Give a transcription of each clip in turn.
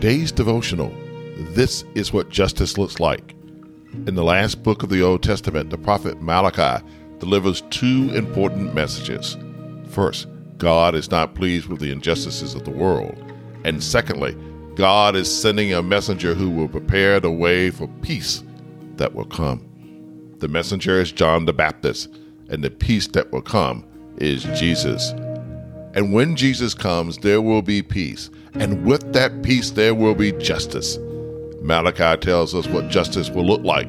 today's devotional, this is what justice looks like. In the last book of the Old Testament, the prophet Malachi delivers two important messages. First, God is not pleased with the injustices of the world. And secondly, God is sending a messenger who will prepare the way for peace that will come. The messenger is John the Baptist, and the peace that will come is Jesus. And when Jesus comes, there will be peace. And with that peace, there will be justice. Malachi tells us what justice will look like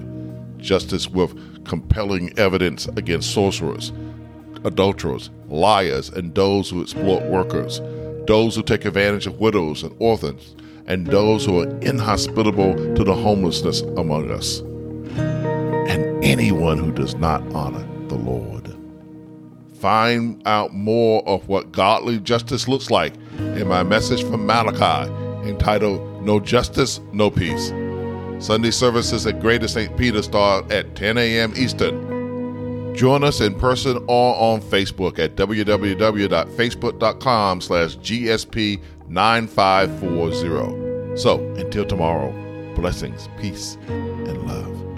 justice with compelling evidence against sorcerers, adulterers, liars, and those who exploit workers, those who take advantage of widows and orphans, and those who are inhospitable to the homelessness among us, and anyone who does not honor the Lord. Find out more of what godly justice looks like in my message from Malachi entitled No Justice, No Peace. Sunday services at Greater St. Peter start at 10 a.m. Eastern. Join us in person or on Facebook at www.facebook.com slash GSP9540. So, until tomorrow, blessings, peace, and love.